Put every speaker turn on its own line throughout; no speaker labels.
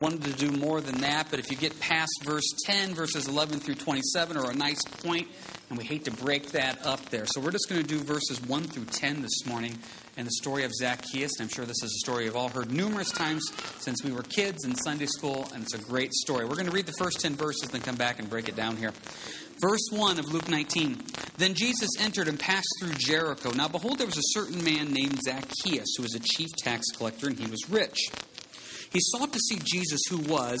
wanted to do more than that, but if you get past verse 10, verses 11 through 27 are a nice point, and we hate to break that up there. So we're just going to do verses 1 through 10 this morning and the story of Zacchaeus. And I'm sure this is a story you've all heard numerous times since we were kids in Sunday school, and it's a great story. We're going to read the first 10 verses, then come back and break it down here. Verse 1 of Luke 19. Then Jesus entered and passed through Jericho. Now, behold, there was a certain man named Zacchaeus, who was a chief tax collector, and he was rich. He sought to see Jesus, who was,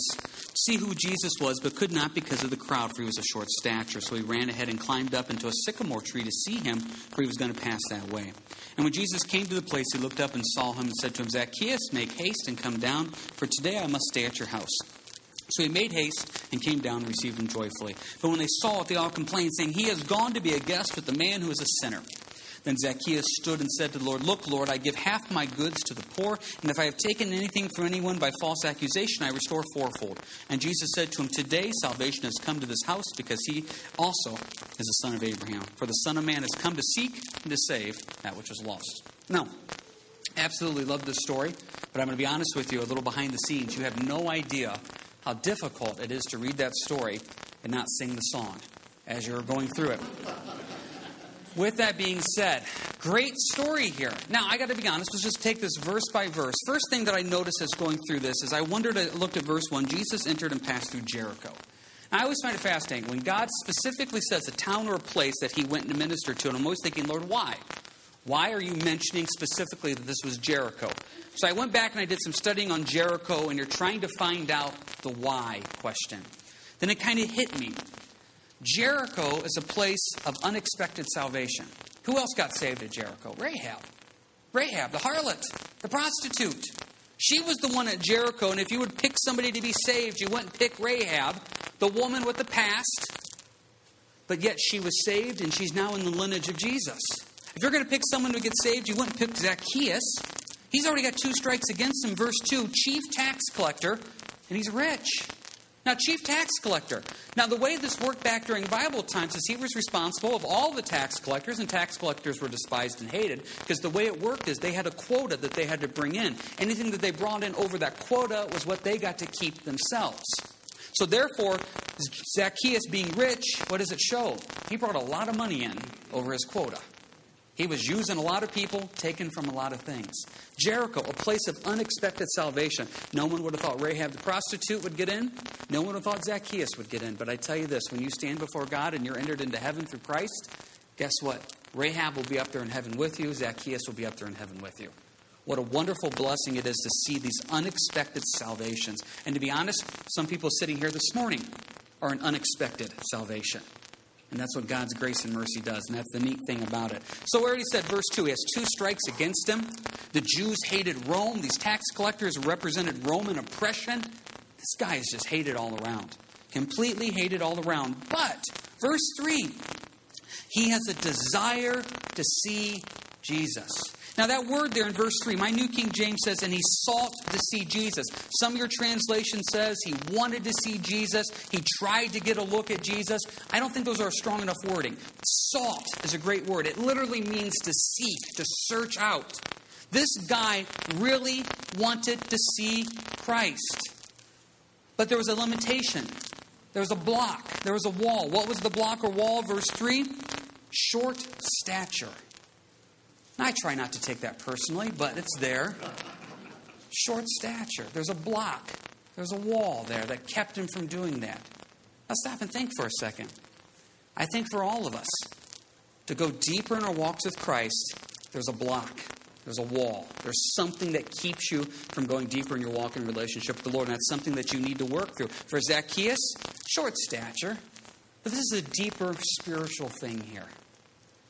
see who Jesus was, but could not because of the crowd, for he was of short stature. So he ran ahead and climbed up into a sycamore tree to see him, for he was going to pass that way. And when Jesus came to the place, he looked up and saw him and said to him, Zacchaeus, make haste and come down, for today I must stay at your house. So he made haste and came down and received him joyfully. But when they saw it, they all complained, saying, He has gone to be a guest with the man who is a sinner. Then Zacchaeus stood and said to the Lord, Look, Lord, I give half my goods to the poor, and if I have taken anything from anyone by false accusation, I restore fourfold. And Jesus said to him, Today salvation has come to this house, because he also is a son of Abraham. For the Son of Man has come to seek and to save that which is lost. Now, absolutely love this story, but I'm going to be honest with you, a little behind the scenes. You have no idea how difficult it is to read that story and not sing the song as you're going through it. With that being said, great story here. Now, I got to be honest, let's just take this verse by verse. First thing that I noticed as going through this is I wondered, I looked at verse 1 Jesus entered and passed through Jericho. I always find it fascinating. When God specifically says a town or a place that he went to minister to, and I'm always thinking, Lord, why? Why are you mentioning specifically that this was Jericho? So I went back and I did some studying on Jericho, and you're trying to find out the why question. Then it kind of hit me. Jericho is a place of unexpected salvation. Who else got saved at Jericho? Rahab. Rahab, the harlot, the prostitute. She was the one at Jericho, and if you would pick somebody to be saved, you wouldn't pick Rahab, the woman with the past, but yet she was saved and she's now in the lineage of Jesus. If you're going to pick someone to get saved, you wouldn't pick Zacchaeus. He's already got two strikes against him. Verse 2 chief tax collector, and he's rich. Now, chief tax collector. Now, the way this worked back during Bible times is he was responsible of all the tax collectors, and tax collectors were despised and hated because the way it worked is they had a quota that they had to bring in. Anything that they brought in over that quota was what they got to keep themselves. So, therefore, Zacchaeus being rich, what does it show? He brought a lot of money in over his quota. He was using a lot of people, taken from a lot of things. Jericho, a place of unexpected salvation. No one would have thought Rahab the prostitute would get in. No one would have thought Zacchaeus would get in. But I tell you this when you stand before God and you're entered into heaven through Christ, guess what? Rahab will be up there in heaven with you. Zacchaeus will be up there in heaven with you. What a wonderful blessing it is to see these unexpected salvations. And to be honest, some people sitting here this morning are an unexpected salvation. And that's what God's grace and mercy does. And that's the neat thing about it. So, we already said, verse 2, he has two strikes against him. The Jews hated Rome. These tax collectors represented Roman oppression. This guy is just hated all around. Completely hated all around. But, verse 3, he has a desire to see Jesus. Now, that word there in verse 3, my New King James says, and he sought to see Jesus. Some of your translation says he wanted to see Jesus. He tried to get a look at Jesus. I don't think those are strong enough wording. Sought is a great word. It literally means to seek, to search out. This guy really wanted to see Christ. But there was a limitation. There was a block. There was a wall. What was the block or wall? Verse 3 short stature. I try not to take that personally, but it's there. Short stature. There's a block. There's a wall there that kept him from doing that. Now stop and think for a second. I think for all of us, to go deeper in our walks with Christ, there's a block. There's a wall. There's something that keeps you from going deeper in your walk in relationship with the Lord, and that's something that you need to work through. For Zacchaeus, short stature, but this is a deeper spiritual thing here.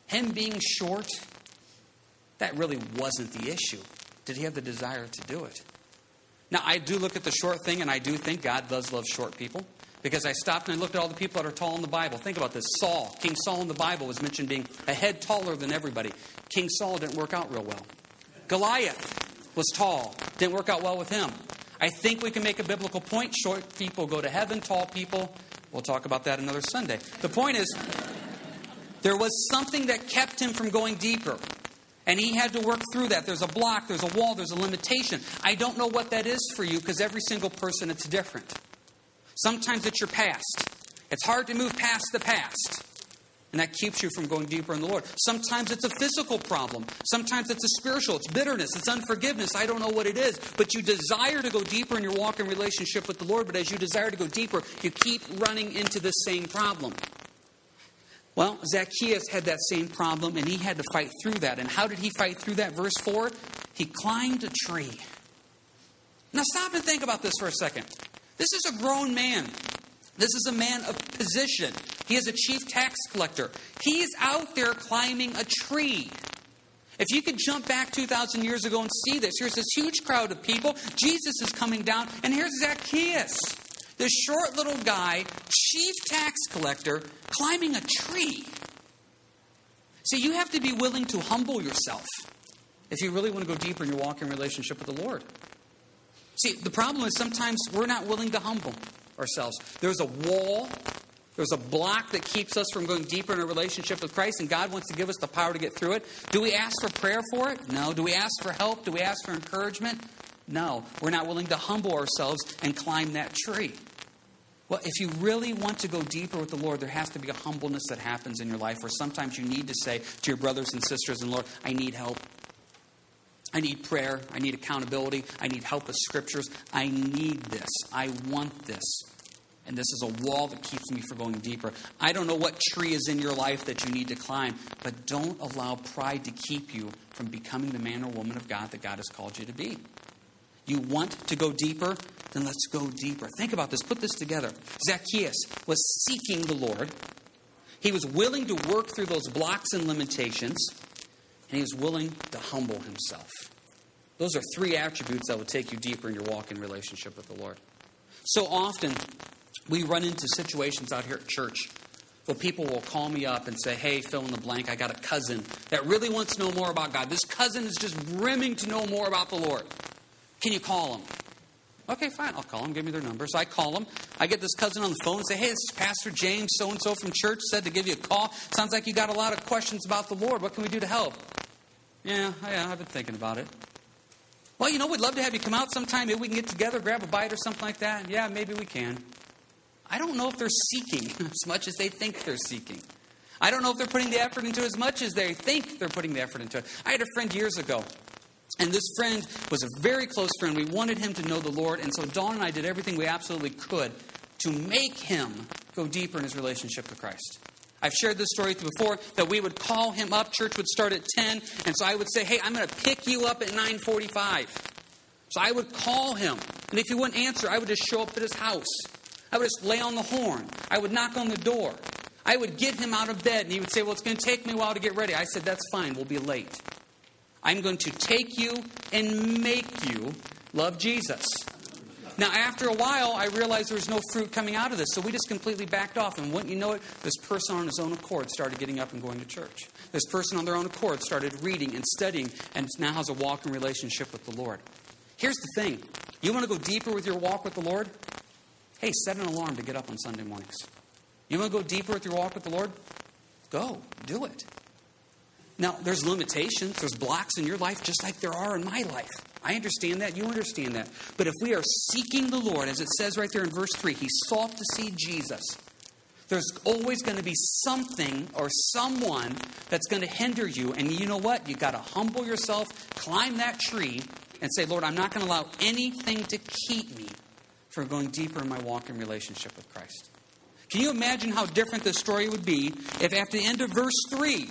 Him being short, that really wasn't the issue. Did he have the desire to do it? Now, I do look at the short thing, and I do think God does love short people. Because I stopped and I looked at all the people that are tall in the Bible. Think about this. Saul, King Saul in the Bible was mentioned being a head taller than everybody. King Saul didn't work out real well. Goliath was tall, didn't work out well with him. I think we can make a biblical point. Short people go to heaven, tall people, we'll talk about that another Sunday. The point is, there was something that kept him from going deeper. And he had to work through that. There's a block, there's a wall, there's a limitation. I don't know what that is for you because every single person it's different. Sometimes it's your past. It's hard to move past the past. And that keeps you from going deeper in the Lord. Sometimes it's a physical problem. Sometimes it's a spiritual. It's bitterness. It's unforgiveness. I don't know what it is. But you desire to go deeper in your walk in relationship with the Lord. But as you desire to go deeper, you keep running into the same problem. Well, Zacchaeus had that same problem and he had to fight through that. And how did he fight through that? Verse 4 he climbed a tree. Now, stop and think about this for a second. This is a grown man. This is a man of position. He is a chief tax collector. He is out there climbing a tree. If you could jump back 2,000 years ago and see this, here's this huge crowd of people. Jesus is coming down, and here's Zacchaeus, this short little guy, chief tax collector, climbing a tree. See, you have to be willing to humble yourself if you really want to go deeper in your walk in relationship with the Lord. See, the problem is sometimes we're not willing to humble ourselves. There's a wall, there's a block that keeps us from going deeper in our relationship with Christ, and God wants to give us the power to get through it. Do we ask for prayer for it? No. Do we ask for help? Do we ask for encouragement? No. We're not willing to humble ourselves and climb that tree. Well, if you really want to go deeper with the Lord, there has to be a humbleness that happens in your life where sometimes you need to say to your brothers and sisters and Lord, I need help. I need prayer. I need accountability. I need help with scriptures. I need this. I want this. And this is a wall that keeps me from going deeper. I don't know what tree is in your life that you need to climb, but don't allow pride to keep you from becoming the man or woman of God that God has called you to be. You want to go deeper? Then let's go deeper. Think about this. Put this together. Zacchaeus was seeking the Lord. He was willing to work through those blocks and limitations, and he was willing to humble himself. Those are three attributes that will take you deeper in your walk in relationship with the Lord. So often, we run into situations out here at church where people will call me up and say, Hey, fill in the blank, I got a cousin that really wants to know more about God. This cousin is just brimming to know more about the Lord. Can you call them? Okay, fine, I'll call them. Give me their number. So I call them. I get this cousin on the phone and say, Hey, this is Pastor James, so and so from church, said to give you a call. Sounds like you got a lot of questions about the Lord. What can we do to help? Yeah, yeah, I've been thinking about it. Well, you know, we'd love to have you come out sometime. Maybe we can get together, grab a bite or something like that. Yeah, maybe we can. I don't know if they're seeking as much as they think they're seeking. I don't know if they're putting the effort into as much as they think they're putting the effort into it. I had a friend years ago and this friend was a very close friend. We wanted him to know the Lord. And so Dawn and I did everything we absolutely could to make him go deeper in his relationship with Christ. I've shared this story before that we would call him up. Church would start at 10. And so I would say, hey, I'm going to pick you up at 945. So I would call him. And if he wouldn't answer, I would just show up at his house. I would just lay on the horn. I would knock on the door. I would get him out of bed. And he would say, well, it's going to take me a while to get ready. I said, that's fine. We'll be late. I'm going to take you and make you love Jesus. Now, after a while, I realized there was no fruit coming out of this, so we just completely backed off. And wouldn't you know it, this person on his own accord started getting up and going to church. This person on their own accord started reading and studying and now has a walking relationship with the Lord. Here's the thing you want to go deeper with your walk with the Lord? Hey, set an alarm to get up on Sunday mornings. You want to go deeper with your walk with the Lord? Go, do it. Now, there's limitations, there's blocks in your life just like there are in my life. I understand that. You understand that. But if we are seeking the Lord, as it says right there in verse 3, he sought to see Jesus. There's always going to be something or someone that's going to hinder you. And you know what? You've got to humble yourself, climb that tree, and say, Lord, I'm not going to allow anything to keep me from going deeper in my walk in relationship with Christ. Can you imagine how different this story would be if, after the end of verse 3,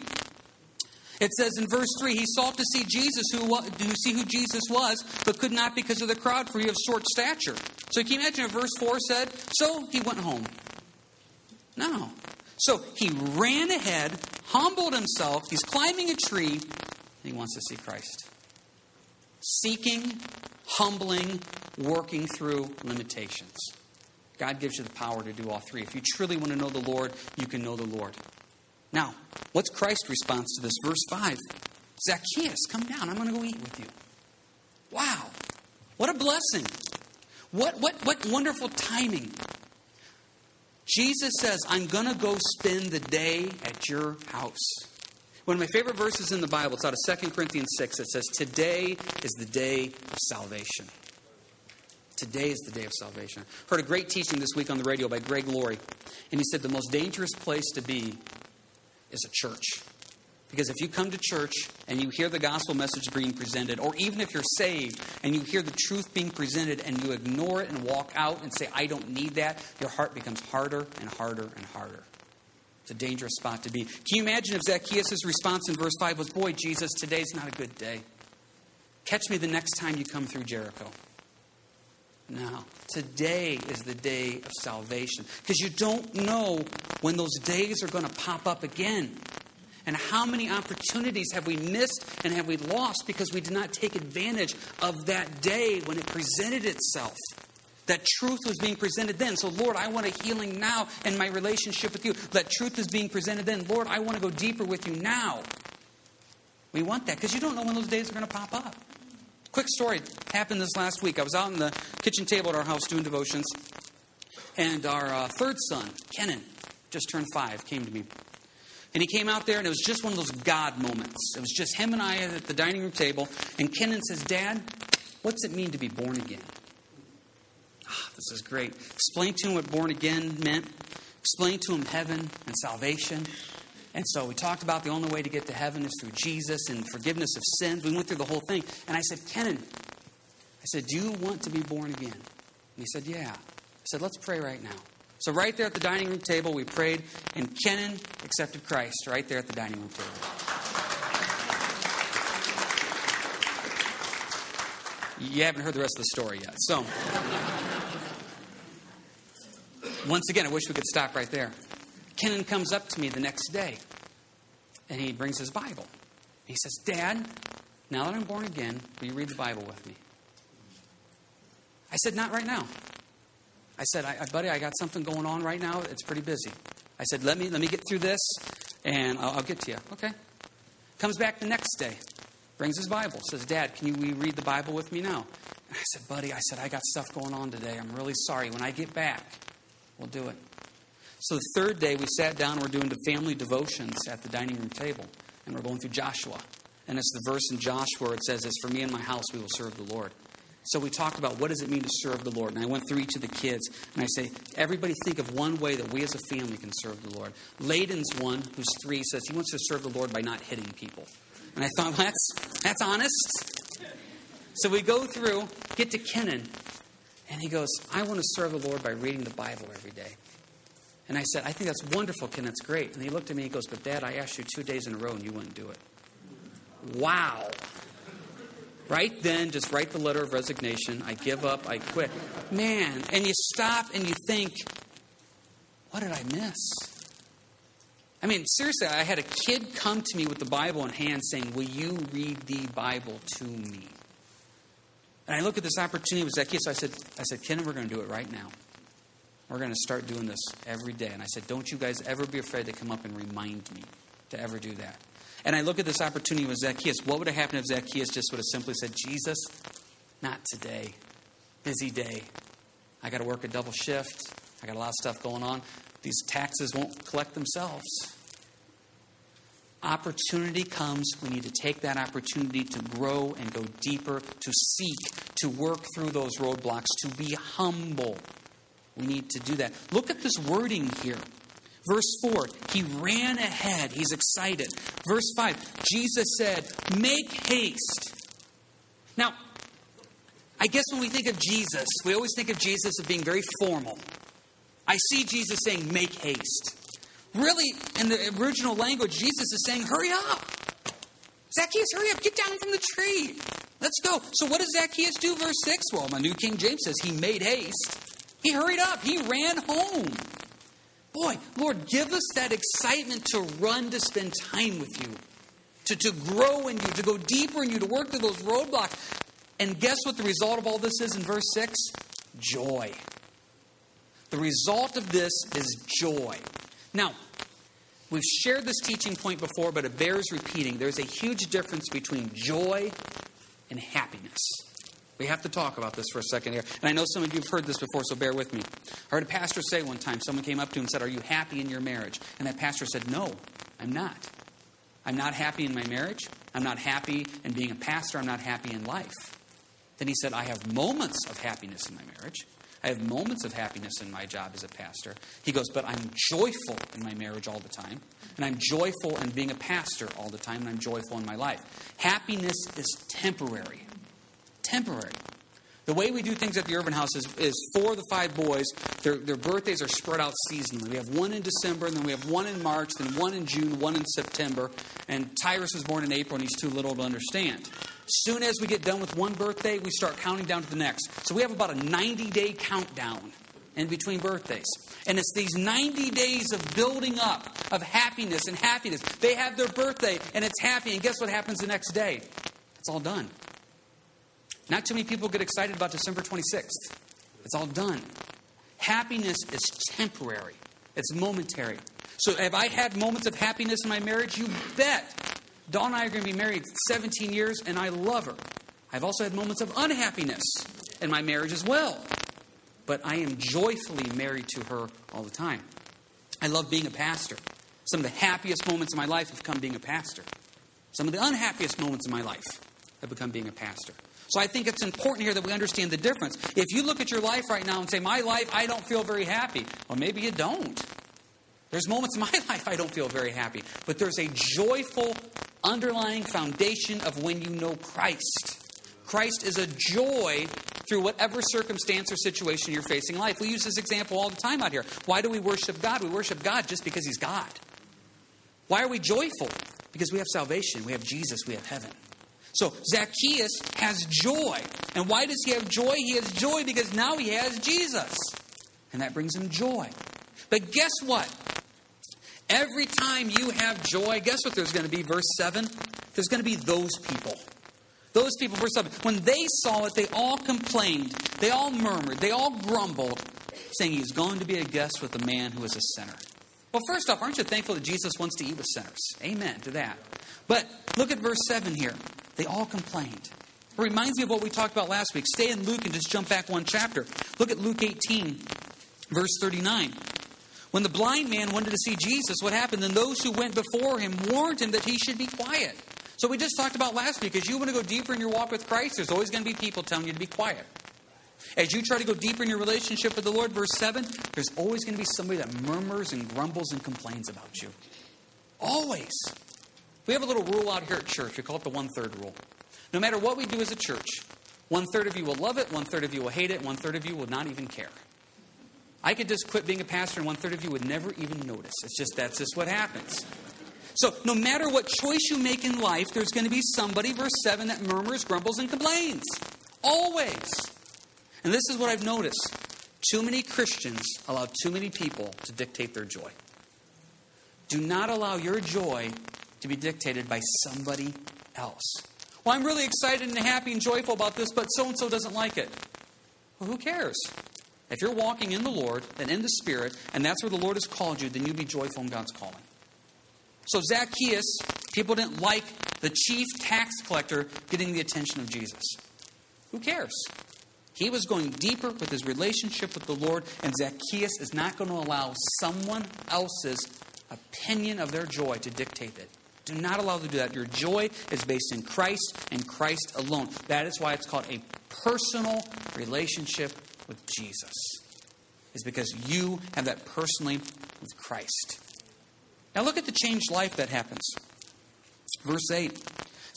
it says in verse 3, he sought to see Jesus, who, to see who Jesus was, but could not because of the crowd, for he of short stature. So can you imagine if verse 4 said, So he went home? No. So he ran ahead, humbled himself, he's climbing a tree, and he wants to see Christ. Seeking, humbling, working through limitations. God gives you the power to do all three. If you truly want to know the Lord, you can know the Lord. Now, what's Christ's response to this? Verse 5 Zacchaeus, come down. I'm going to go eat with you. Wow. What a blessing. What, what, what wonderful timing. Jesus says, I'm going to go spend the day at your house. One of my favorite verses in the Bible, it's out of 2 Corinthians 6. It says, Today is the day of salvation. Today is the day of salvation. Heard a great teaching this week on the radio by Greg Laurie, and he said the most dangerous place to be is a church. Because if you come to church and you hear the gospel message being presented, or even if you're saved and you hear the truth being presented and you ignore it and walk out and say, I don't need that, your heart becomes harder and harder and harder. It's a dangerous spot to be. Can you imagine if Zacchaeus' response in verse 5 was, Boy, Jesus, today's not a good day. Catch me the next time you come through Jericho. No, today is the day of salvation because you don't know when those days are going to pop up again. And how many opportunities have we missed and have we lost because we did not take advantage of that day when it presented itself? That truth was being presented then. So, Lord, I want a healing now in my relationship with you. That truth is being presented then. Lord, I want to go deeper with you now. We want that because you don't know when those days are going to pop up. Quick story happened this last week. I was out on the kitchen table at our house doing devotions, and our uh, third son, Kenan, just turned five, came to me. And he came out there, and it was just one of those God moments. It was just him and I at the dining room table, and Kenan says, Dad, what's it mean to be born again? Ah, this is great. Explain to him what born again meant. Explain to him heaven and salvation. And so we talked about the only way to get to heaven is through Jesus and forgiveness of sins. We went through the whole thing. And I said, Kenan, I said, Do you want to be born again? And he said, Yeah. I said, Let's pray right now. So, right there at the dining room table, we prayed, and Kenan accepted Christ right there at the dining room table. You haven't heard the rest of the story yet. So, once again, I wish we could stop right there. Kenan comes up to me the next day and he brings his Bible. He says, Dad, now that I'm born again, will you read the Bible with me? I said, Not right now. I said, I, buddy, I got something going on right now. It's pretty busy. I said, let me, let me get through this and I'll, I'll get to you. Okay. Comes back the next day, brings his Bible, says, Dad, can you read the Bible with me now? I said, buddy, I said, I got stuff going on today. I'm really sorry. When I get back, we'll do it. So the third day, we sat down we're doing the family devotions at the dining room table. And we're going through Joshua. And it's the verse in Joshua where it says, As for me and my house, we will serve the Lord. So we talked about what does it mean to serve the Lord. And I went through each of the kids and I say, everybody think of one way that we as a family can serve the Lord. Layden's one, who's three, says he wants to serve the Lord by not hitting people. And I thought, well, that's, that's honest. So we go through, get to Kenan, and he goes, I want to serve the Lord by reading the Bible every day. And I said, I think that's wonderful, Ken. That's great. And he looked at me and he goes, But Dad, I asked you two days in a row and you wouldn't do it. Wow. Right then, just write the letter of resignation. I give up. I quit. Man, and you stop and you think, What did I miss? I mean, seriously, I had a kid come to me with the Bible in hand saying, Will you read the Bible to me? And I look at this opportunity with Zacchaeus. So I said, I said, Ken, we're going to do it right now. We're going to start doing this every day. And I said, Don't you guys ever be afraid to come up and remind me to ever do that. And I look at this opportunity with Zacchaeus. What would have happened if Zacchaeus just would have simply said, Jesus, not today. Busy day. I got to work a double shift. I got a lot of stuff going on. These taxes won't collect themselves. Opportunity comes. We need to take that opportunity to grow and go deeper, to seek, to work through those roadblocks, to be humble. We need to do that. Look at this wording here. Verse 4, he ran ahead. He's excited. Verse 5, Jesus said, Make haste. Now, I guess when we think of Jesus, we always think of Jesus as being very formal. I see Jesus saying, Make haste. Really, in the original language, Jesus is saying, Hurry up. Zacchaeus, hurry up. Get down from the tree. Let's go. So, what does Zacchaeus do? Verse 6? Well, my New King James says he made haste. He hurried up, he ran home. Boy, Lord, give us that excitement to run to spend time with you, to, to grow in you, to go deeper in you, to work through those roadblocks. And guess what the result of all this is in verse 6? Joy. The result of this is joy. Now, we've shared this teaching point before, but it bears repeating. There's a huge difference between joy and happiness. We have to talk about this for a second here. And I know some of you have heard this before, so bear with me. I heard a pastor say one time, someone came up to him and said, Are you happy in your marriage? And that pastor said, No, I'm not. I'm not happy in my marriage. I'm not happy in being a pastor. I'm not happy in life. Then he said, I have moments of happiness in my marriage. I have moments of happiness in my job as a pastor. He goes, but I'm joyful in my marriage all the time. And I'm joyful in being a pastor all the time. And I'm joyful in my life. Happiness is temporary. Temporary. The way we do things at the Urban House is, is four of the five boys, their, their birthdays are spread out seasonally. We have one in December, and then we have one in March, then one in June, one in September. And Tyrus was born in April, and he's too little to understand. Soon as we get done with one birthday, we start counting down to the next. So we have about a 90 day countdown in between birthdays. And it's these 90 days of building up, of happiness and happiness. They have their birthday, and it's happy, and guess what happens the next day? It's all done. Not too many people get excited about December 26th. It's all done. Happiness is temporary, it's momentary. So, have I had moments of happiness in my marriage? You bet. Dawn and I are going to be married 17 years, and I love her. I've also had moments of unhappiness in my marriage as well. But I am joyfully married to her all the time. I love being a pastor. Some of the happiest moments in my life have come being a pastor. Some of the unhappiest moments in my life have become being a pastor. So I think it's important here that we understand the difference. If you look at your life right now and say, My life, I don't feel very happy, well, maybe you don't. There's moments in my life I don't feel very happy, but there's a joyful underlying foundation of when you know Christ. Christ is a joy through whatever circumstance or situation you're facing in life. We use this example all the time out here. Why do we worship God? We worship God just because He's God. Why are we joyful? Because we have salvation, we have Jesus, we have heaven. So Zacchaeus has joy. And why does he have joy? He has joy because now he has Jesus. And that brings him joy. But guess what? Every time you have joy, guess what there's going to be? Verse 7 there's going to be those people. Those people, verse 7, when they saw it, they all complained, they all murmured, they all grumbled, saying he's going to be a guest with a man who is a sinner. Well, first off, aren't you thankful that Jesus wants to eat with sinners? Amen to that. But look at verse 7 here. They all complained. It reminds me of what we talked about last week. Stay in Luke and just jump back one chapter. Look at Luke 18, verse 39. When the blind man wanted to see Jesus, what happened? Then those who went before him warned him that he should be quiet. So we just talked about last week, as you want to go deeper in your walk with Christ, there's always going to be people telling you to be quiet. As you try to go deeper in your relationship with the Lord, verse 7, there's always going to be somebody that murmurs and grumbles and complains about you. Always. We have a little rule out here at church. We call it the one third rule. No matter what we do as a church, one third of you will love it, one third of you will hate it, one third of you will not even care. I could just quit being a pastor, and one third of you would never even notice. It's just that's just what happens. So, no matter what choice you make in life, there's going to be somebody, verse 7, that murmurs, grumbles, and complains. Always. And this is what I've noticed too many Christians allow too many people to dictate their joy. Do not allow your joy to be dictated by somebody else. Well, I'm really excited and happy and joyful about this, but so and so doesn't like it. Well, who cares? If you're walking in the Lord and in the Spirit, and that's where the Lord has called you, then you'll be joyful in God's calling. So, Zacchaeus, people didn't like the chief tax collector getting the attention of Jesus. Who cares? He was going deeper with his relationship with the Lord, and Zacchaeus is not going to allow someone else's opinion of their joy to dictate it. Do not allow them to do that. Your joy is based in Christ and Christ alone. That is why it's called a personal relationship with Jesus. Is because you have that personally with Christ. Now look at the changed life that happens. Verse 8.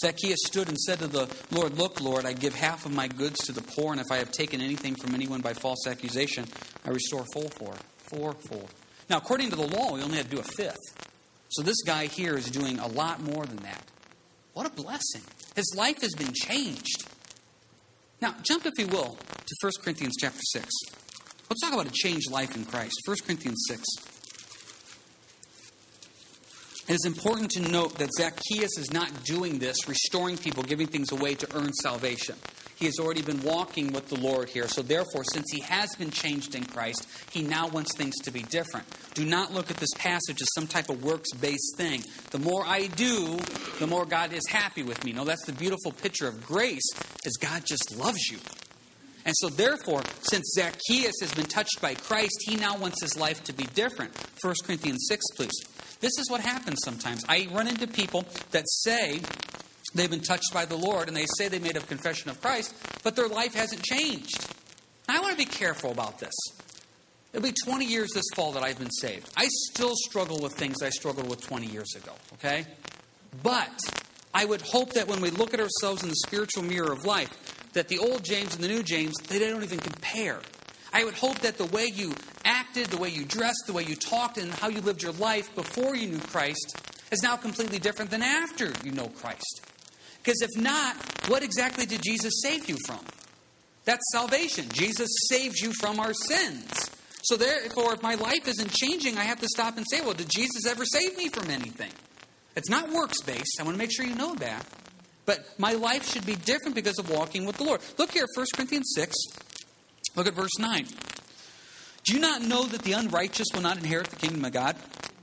Zacchaeus stood and said to the Lord, Look, Lord, I give half of my goods to the poor, and if I have taken anything from anyone by false accusation, I restore full for fourfold. Now, according to the law, we only had to do a fifth. So this guy here is doing a lot more than that. What a blessing. His life has been changed. Now, jump, if you will, to 1 Corinthians chapter 6. Let's talk about a changed life in Christ. 1 Corinthians 6. It is important to note that Zacchaeus is not doing this, restoring people, giving things away to earn salvation. He has already been walking with the Lord here. So, therefore, since he has been changed in Christ, he now wants things to be different. Do not look at this passage as some type of works based thing. The more I do, the more God is happy with me. No, that's the beautiful picture of grace, is God just loves you. And so, therefore, since Zacchaeus has been touched by Christ, he now wants his life to be different. 1 Corinthians 6, please. This is what happens sometimes. I run into people that say they've been touched by the Lord and they say they made a confession of Christ, but their life hasn't changed. I want to be careful about this. It'll be 20 years this fall that I've been saved. I still struggle with things I struggled with 20 years ago, okay? But I would hope that when we look at ourselves in the spiritual mirror of life, that the old James and the new James, they don't even compare. I would hope that the way you acted, the way you dressed, the way you talked, and how you lived your life before you knew Christ is now completely different than after you know Christ. Because if not, what exactly did Jesus save you from? That's salvation. Jesus saves you from our sins. So, therefore, if my life isn't changing, I have to stop and say, well, did Jesus ever save me from anything? It's not works based. I want to make sure you know that. But my life should be different because of walking with the Lord. Look here, 1 Corinthians 6. Look at verse 9. Do you not know that the unrighteous will not inherit the kingdom of God?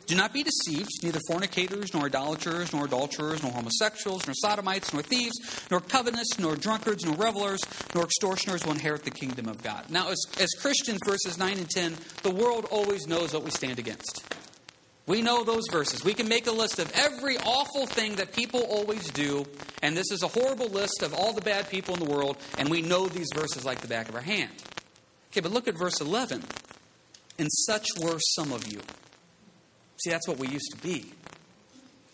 Do not be deceived. Neither fornicators, nor idolaters, nor adulterers, nor homosexuals, nor sodomites, nor thieves, nor covetous, nor drunkards, nor revelers, nor extortioners will inherit the kingdom of God. Now, as, as Christians, verses 9 and 10, the world always knows what we stand against. We know those verses. We can make a list of every awful thing that people always do, and this is a horrible list of all the bad people in the world, and we know these verses like the back of our hand. Okay, but look at verse 11. And such were some of you. See, that's what we used to be.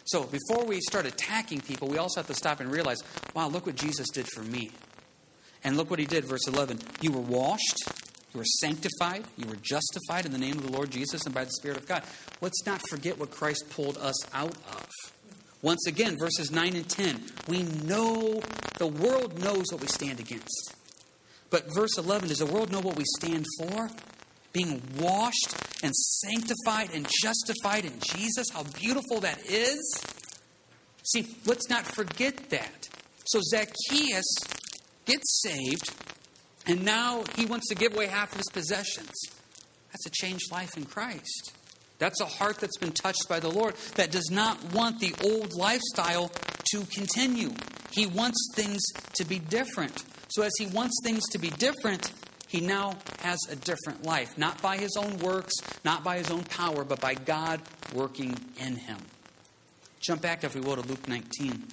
So before we start attacking people, we also have to stop and realize, wow, look what Jesus did for me. And look what he did, verse 11. You were washed, you were sanctified, you were justified in the name of the Lord Jesus and by the Spirit of God. Let's not forget what Christ pulled us out of. Once again, verses 9 and 10. We know, the world knows what we stand against. But verse 11, does the world know what we stand for? Being washed and sanctified and justified in Jesus. How beautiful that is. See, let's not forget that. So Zacchaeus gets saved, and now he wants to give away half of his possessions. That's a changed life in Christ. That's a heart that's been touched by the Lord that does not want the old lifestyle to continue. He wants things to be different. So, as he wants things to be different, he now has a different life, not by his own works, not by his own power, but by God working in him. Jump back, if we will, to Luke 19.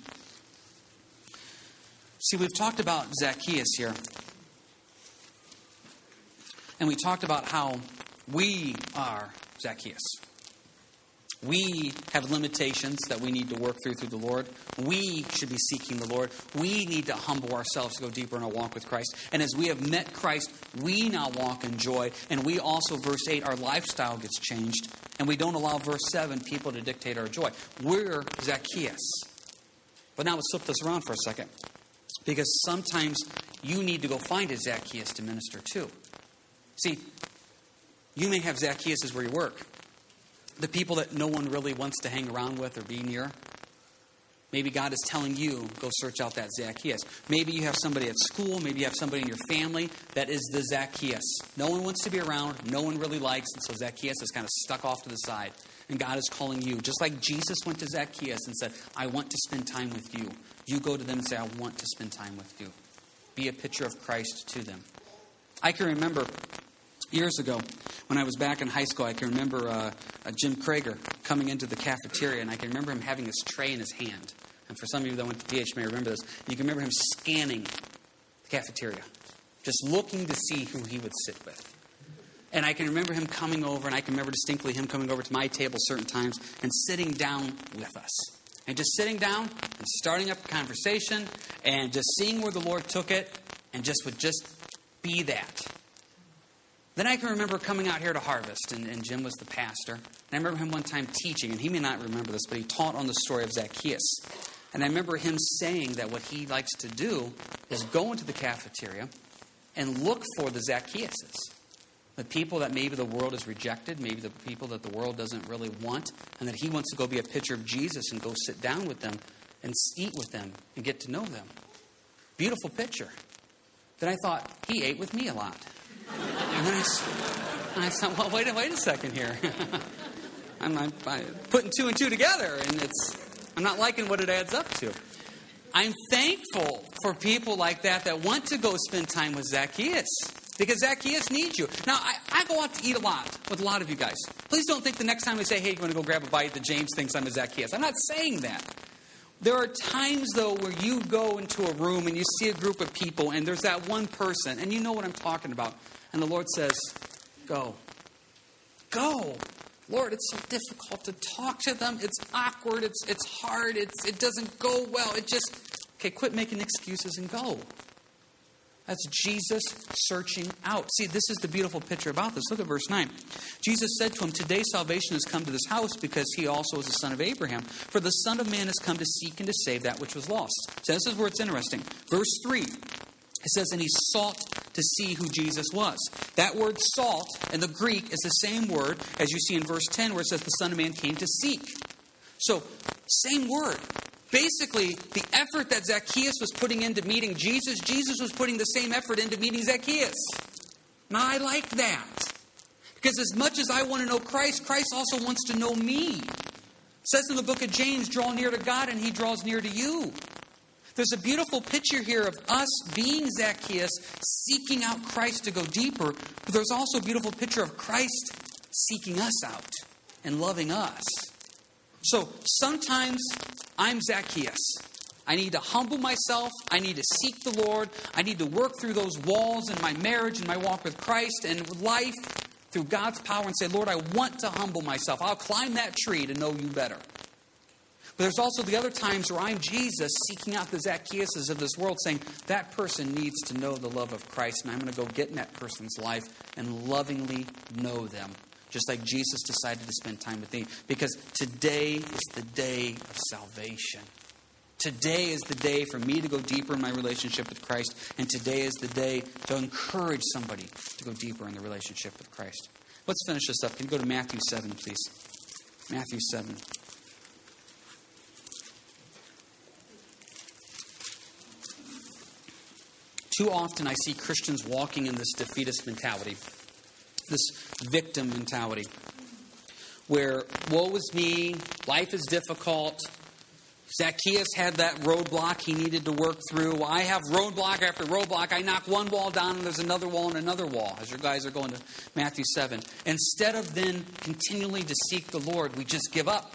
See, we've talked about Zacchaeus here. And we talked about how we are Zacchaeus. We have limitations that we need to work through through the Lord. We should be seeking the Lord. We need to humble ourselves to go deeper in our walk with Christ. And as we have met Christ, we now walk in joy. And we also, verse 8, our lifestyle gets changed. And we don't allow, verse 7, people to dictate our joy. We're Zacchaeus. But now let's flip this around for a second. Because sometimes you need to go find a Zacchaeus to minister to. See, you may have Zacchaeus where you work the people that no one really wants to hang around with or be near. Maybe God is telling you, go search out that Zacchaeus. Maybe you have somebody at school, maybe you have somebody in your family that is the Zacchaeus. No one wants to be around, no one really likes, and so Zacchaeus is kind of stuck off to the side. And God is calling you, just like Jesus went to Zacchaeus and said, I want to spend time with you. You go to them and say, I want to spend time with you. Be a picture of Christ to them. I can remember years ago, when I was back in high school, I can remember uh, Jim Krager coming into the cafeteria, and I can remember him having this tray in his hand. And for some of you that went to PH may remember this. You can remember him scanning the cafeteria, just looking to see who he would sit with. And I can remember him coming over, and I can remember distinctly him coming over to my table certain times and sitting down with us. And just sitting down and starting up a conversation and just seeing where the Lord took it and just would just be that. Then I can remember coming out here to harvest, and, and, Jim was the pastor. And I remember him one time teaching, and he may not remember this, but he taught on the story of Zacchaeus. And I remember him saying that what he likes to do is go into the cafeteria and look for the Zacchaeuses. The people that maybe the world has rejected, maybe the people that the world doesn't really want, and that he wants to go be a picture of Jesus and go sit down with them and eat with them and get to know them. Beautiful picture. Then I thought, he ate with me a lot. And I, I thought, well, wait, wait a second here. I'm, I'm, I'm putting two and two together, and it's I'm not liking what it adds up to. I'm thankful for people like that that want to go spend time with Zacchaeus because Zacchaeus needs you. Now, I, I go out to eat a lot with a lot of you guys. Please don't think the next time I say, hey, you want to go grab a bite that James thinks I'm a Zacchaeus. I'm not saying that. There are times, though, where you go into a room and you see a group of people, and there's that one person, and you know what I'm talking about. And the Lord says, Go. Go. Lord, it's so difficult to talk to them. It's awkward. It's, it's hard. It's, it doesn't go well. It just, okay, quit making excuses and go. That's Jesus searching out. See, this is the beautiful picture about this. Look at verse 9. Jesus said to him, Today salvation has come to this house because he also is the son of Abraham. For the Son of Man has come to seek and to save that which was lost. So this is where it's interesting. Verse 3 it says, And he sought to see who Jesus was. That word sought in the Greek is the same word as you see in verse 10 where it says, The Son of Man came to seek. So, same word. Basically, the effort that Zacchaeus was putting into meeting Jesus, Jesus was putting the same effort into meeting Zacchaeus. Now, I like that. Because as much as I want to know Christ, Christ also wants to know me. It says in the book of James, draw near to God and he draws near to you. There's a beautiful picture here of us being Zacchaeus, seeking out Christ to go deeper, but there's also a beautiful picture of Christ seeking us out and loving us. So sometimes I'm Zacchaeus. I need to humble myself. I need to seek the Lord. I need to work through those walls in my marriage and my walk with Christ and life through God's power and say, Lord, I want to humble myself. I'll climb that tree to know you better. But there's also the other times where I'm Jesus seeking out the Zacchaeuses of this world, saying, that person needs to know the love of Christ, and I'm going to go get in that person's life and lovingly know them just like Jesus decided to spend time with me. Because today is the day of salvation. Today is the day for me to go deeper in my relationship with Christ, and today is the day to encourage somebody to go deeper in the relationship with Christ. Let's finish this up. Can you go to Matthew 7, please? Matthew 7. Too often I see Christians walking in this defeatist mentality this victim mentality where, woe is me, life is difficult. Zacchaeus had that roadblock he needed to work through. I have roadblock after roadblock. I knock one wall down and there's another wall and another wall as your guys are going to Matthew 7. Instead of then continually to seek the Lord, we just give up.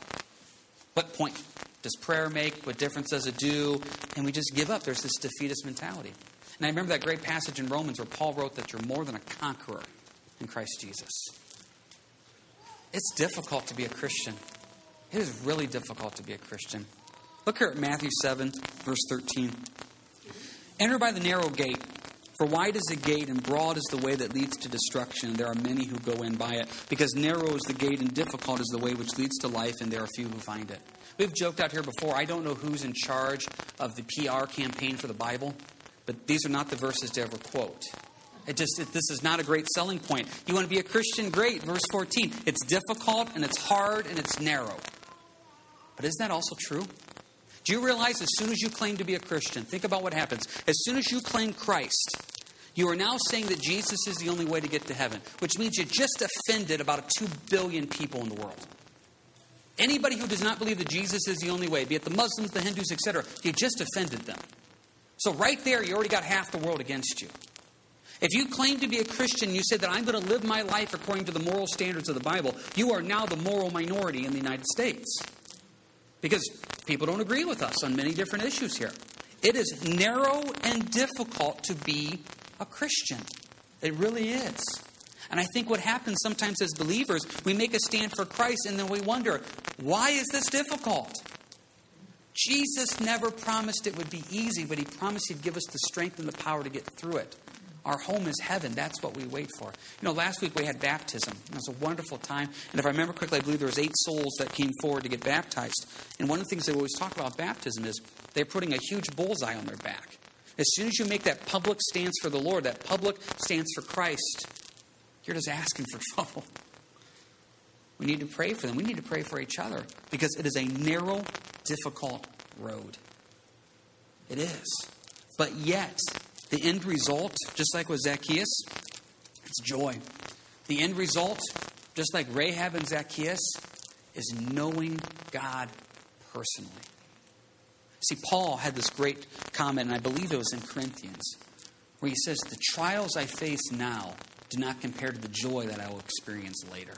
What point does prayer make? What difference does it do? And we just give up. There's this defeatist mentality. And I remember that great passage in Romans where Paul wrote that you're more than a conqueror in Christ Jesus. It's difficult to be a Christian. It is really difficult to be a Christian. Look here at Matthew 7, verse 13. Enter by the narrow gate, for wide is the gate and broad is the way that leads to destruction, and there are many who go in by it. Because narrow is the gate and difficult is the way which leads to life, and there are few who find it. We've joked out here before. I don't know who's in charge of the PR campaign for the Bible, but these are not the verses to ever quote. It just it, this is not a great selling point. You want to be a Christian? Great. Verse 14. It's difficult and it's hard and it's narrow. But isn't that also true? Do you realize as soon as you claim to be a Christian, think about what happens. As soon as you claim Christ, you are now saying that Jesus is the only way to get to heaven, which means you just offended about 2 billion people in the world. Anybody who does not believe that Jesus is the only way, be it the Muslims, the Hindus, etc., you just offended them. So, right there, you already got half the world against you. If you claim to be a Christian, you say that I'm going to live my life according to the moral standards of the Bible, you are now the moral minority in the United States. Because people don't agree with us on many different issues here. It is narrow and difficult to be a Christian. It really is. And I think what happens sometimes as believers, we make a stand for Christ and then we wonder, why is this difficult? Jesus never promised it would be easy, but he promised he'd give us the strength and the power to get through it. Our home is heaven. That's what we wait for. You know, last week we had baptism. It was a wonderful time. And if I remember correctly, I believe there was eight souls that came forward to get baptized. And one of the things they always talk about baptism is they're putting a huge bullseye on their back. As soon as you make that public stance for the Lord, that public stance for Christ, you're just asking for trouble. We need to pray for them. We need to pray for each other because it is a narrow, difficult road. It is. But yet, the end result, just like with Zacchaeus, it's joy. The end result, just like Rahab and Zacchaeus, is knowing God personally. See, Paul had this great comment, and I believe it was in Corinthians, where he says, The trials I face now do not compare to the joy that I will experience later.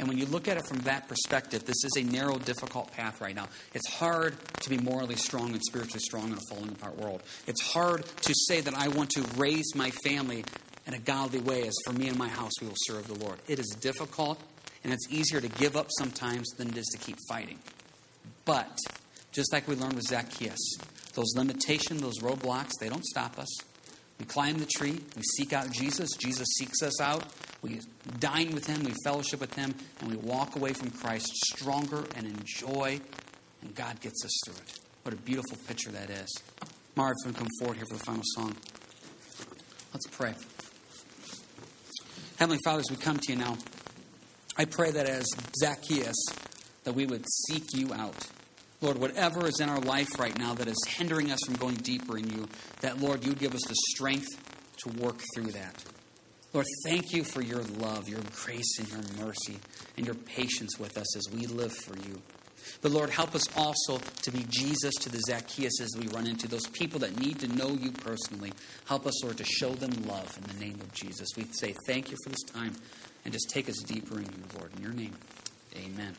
And when you look at it from that perspective, this is a narrow, difficult path right now. It's hard to be morally strong and spiritually strong in a falling apart world. It's hard to say that I want to raise my family in a godly way, as for me and my house, we will serve the Lord. It is difficult, and it's easier to give up sometimes than it is to keep fighting. But, just like we learned with Zacchaeus, those limitations, those roadblocks, they don't stop us. We climb the tree, we seek out Jesus, Jesus seeks us out, we dine with him, we fellowship with him, and we walk away from Christ stronger and in joy, and God gets us through it. What a beautiful picture that is. Marv, if you come forward here for the final song. Let's pray. Heavenly Father, as we come to you now, I pray that as Zacchaeus, that we would seek you out. Lord, whatever is in our life right now that is hindering us from going deeper in you, that, Lord, you give us the strength to work through that. Lord, thank you for your love, your grace, and your mercy, and your patience with us as we live for you. But Lord, help us also to be Jesus to the Zacchaeus as we run into those people that need to know you personally. Help us, Lord, to show them love in the name of Jesus. We say thank you for this time and just take us deeper in you, Lord. In your name, amen.